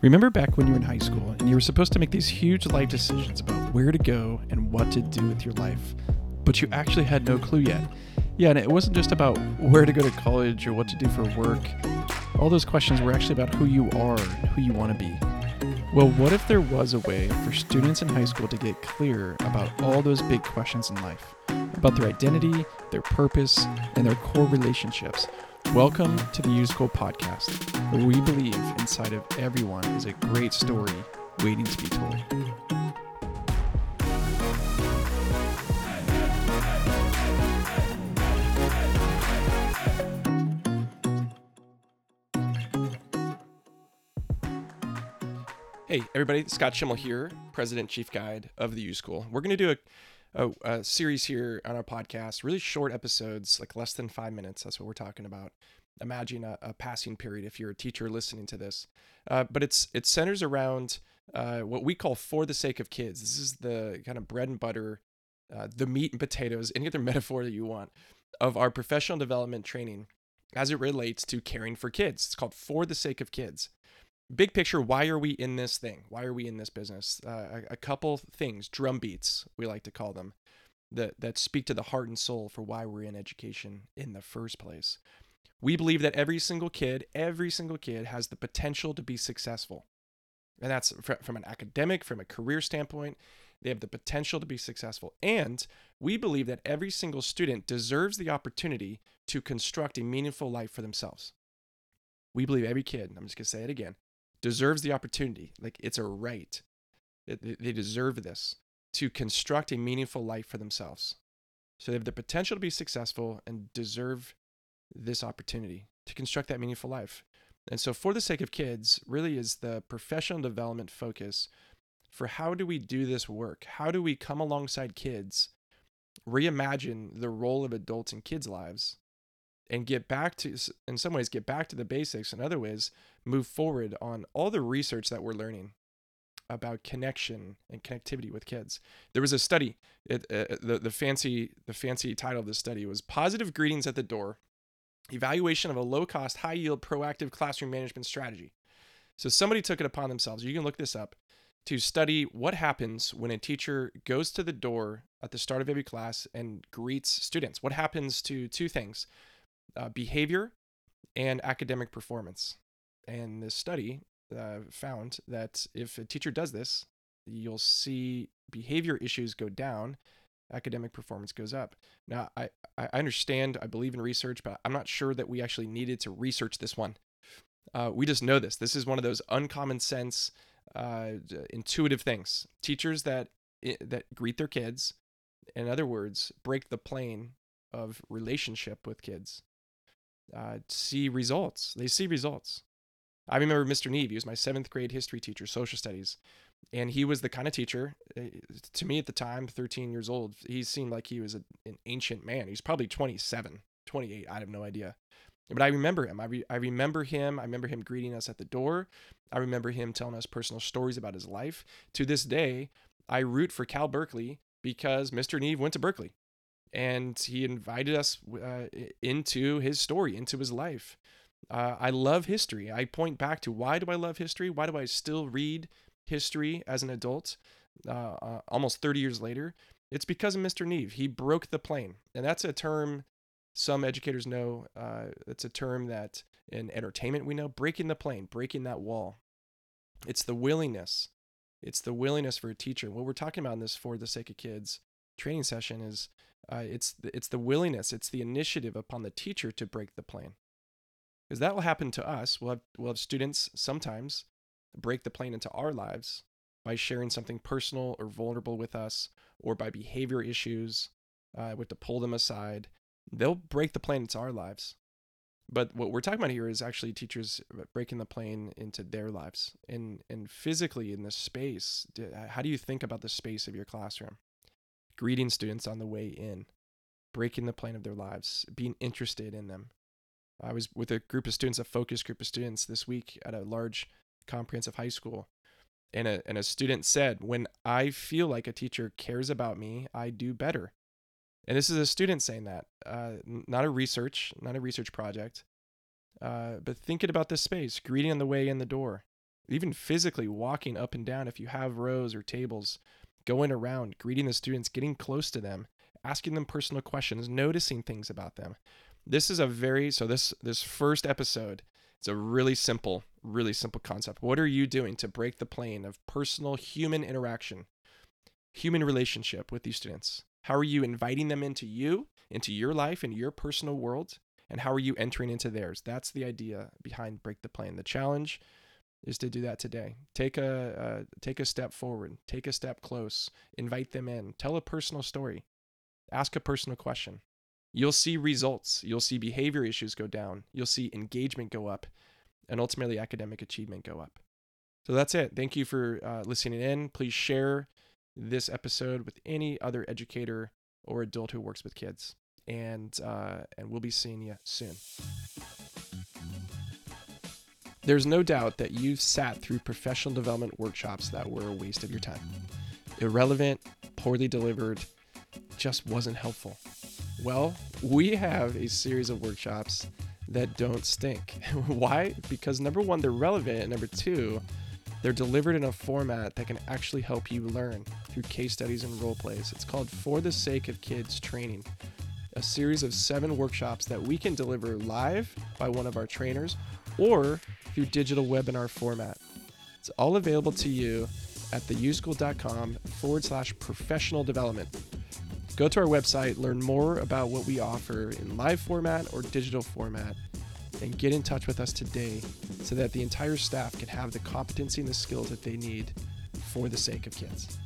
Remember back when you were in high school and you were supposed to make these huge life decisions about where to go and what to do with your life, but you actually had no clue yet? Yeah, and it wasn't just about where to go to college or what to do for work. All those questions were actually about who you are and who you want to be. Well, what if there was a way for students in high school to get clear about all those big questions in life? About their identity, their purpose, and their core relationships Welcome to the U School Podcast, where we believe inside of everyone is a great story waiting to be told. Hey, everybody, Scott Schimmel here, President Chief Guide of the U School. We're going to do a a, a, series here on our podcast, really short episodes, like less than five minutes. That's what we're talking about. Imagine a, a passing period if you're a teacher listening to this. Uh, but it's it centers around uh, what we call for the sake of kids. This is the kind of bread and butter, uh, the meat and potatoes, any other metaphor that you want, of our professional development training as it relates to caring for kids. It's called For the Sake of Kids big picture, why are we in this thing? Why are we in this business? Uh, a, a, couple things, drum beats, we like to call them, that, that speak to the heart and soul for why we're in education in the first place. We believe that every single kid, every single kid has the potential to be successful. And that's from an academic, from a career standpoint, they have the potential to be successful. And we believe that every single student deserves the opportunity to construct a meaningful life for themselves. We believe every kid, I'm just going to say it again, deserves the opportunity. Like it's a right. They deserve this to construct a meaningful life for themselves. So they have the potential to be successful and deserve this opportunity to construct that meaningful life. And so, for the sake of kids, really is the professional development focus for how do we do this work? How do we come alongside kids, reimagine the role of adults in kids' lives, and get back to in some ways get back to the basics in other ways move forward on all the research that we're learning about connection and connectivity with kids. There was a study it, uh, the, the fancy the fancy title of the study was positive greetings at the door evaluation of a low cost high yield proactive classroom management strategy. So somebody took it upon themselves you can look this up to study what happens when a teacher goes to the door at the start of every class and greets students. What happens to two things uh, behavior and academic performance. And this study uh, found that if a teacher does this, you'll see behavior issues go down, academic performance goes up. Now, I, I understand, I believe in research, but I'm not sure that we actually needed to research this one. Uh, we just know this. This is one of those uncommon sense, uh, intuitive things. Teachers that that greet their kids, in other words, break the plane of relationship with kids uh, see results. They see results. I remember Mr. Neve. He was my seventh grade history teacher, social studies, and he was the kind of teacher. Eh, to me at the time, 13 years old, he seemed like he was a, an ancient man. He's probably 27, 28. I have no idea. But I remember him. I, re- I remember him. I remember him greeting us at the door. I remember him telling us personal stories about his life. To this day, I root for Cal Berkeley because Mr. Neve went to Berkeley and he invited us uh, into his story, into his life. Uh, I love history. I point back to why do I love history? Why do I still read history as an adult, uh, uh almost 30 years later? It's because of Mr. Neve. He broke the plane, and that's a term some educators know. Uh, it's a term that in entertainment we know breaking the plane, breaking that wall. It's the willingness. It's the willingness for a teacher. What we're talking about in this for the sake of kids training session is uh, it's it's the willingness, it's the initiative upon the teacher to break the plane, because that will happen to us. We'll have we'll have students sometimes break the plane into our lives by sharing something personal or vulnerable with us, or by behavior issues. Uh, we have to pull them aside. They'll break the plane into our lives. But what we're talking about here is actually teachers breaking the plane into their lives and and physically in the space. How do you think about the space of your classroom? Greeting students on the way in, breaking the plane of their lives, being interested in them. I was with a group of students, a focus group of students this week at a large comprehensive high school. And a, and a student said, When I feel like a teacher cares about me, I do better. And this is a student saying that, uh, not a research, not a research project, uh, but thinking about this space, greeting on the way in the door, even physically walking up and down if you have rows or tables, going around, greeting the students, getting close to them, asking them personal questions, noticing things about them. This is a very so this this first episode, it's a really simple, really simple concept. What are you doing to break the plane of personal human interaction, human relationship with these students? How are you inviting them into you, into your life, into your personal world? And how are you entering into theirs? That's the idea behind Break the Plane. The challenge is to do that today. Take a uh, take a step forward, take a step close, invite them in, tell a personal story, ask a personal question. You'll see results. You'll see behavior issues go down. You'll see engagement go up, and ultimately academic achievement go up. So that's it. Thank you for uh, listening in. Please share this episode with any other educator or adult who works with kids, and uh, and we'll be seeing you soon. There's no doubt that you've sat through professional development workshops that were a waste of your time. Irrelevant, poorly delivered, just wasn't helpful. Well, we have a series of workshops that don't stink. Why? Because number one, they're relevant, and number two, they're delivered in a format that can actually help you learn through case studies and role plays. It's called For the Sake of Kids Training, a series of seven workshops that we can deliver live by one of our trainers or through digital webinar format. It's all available to you at theuschool.com forward slash professional development. Go to our website, learn more about what we offer in live format or digital format, and get in touch with us today so that the entire staff can have the competency and the skills that they need for the sake of kids.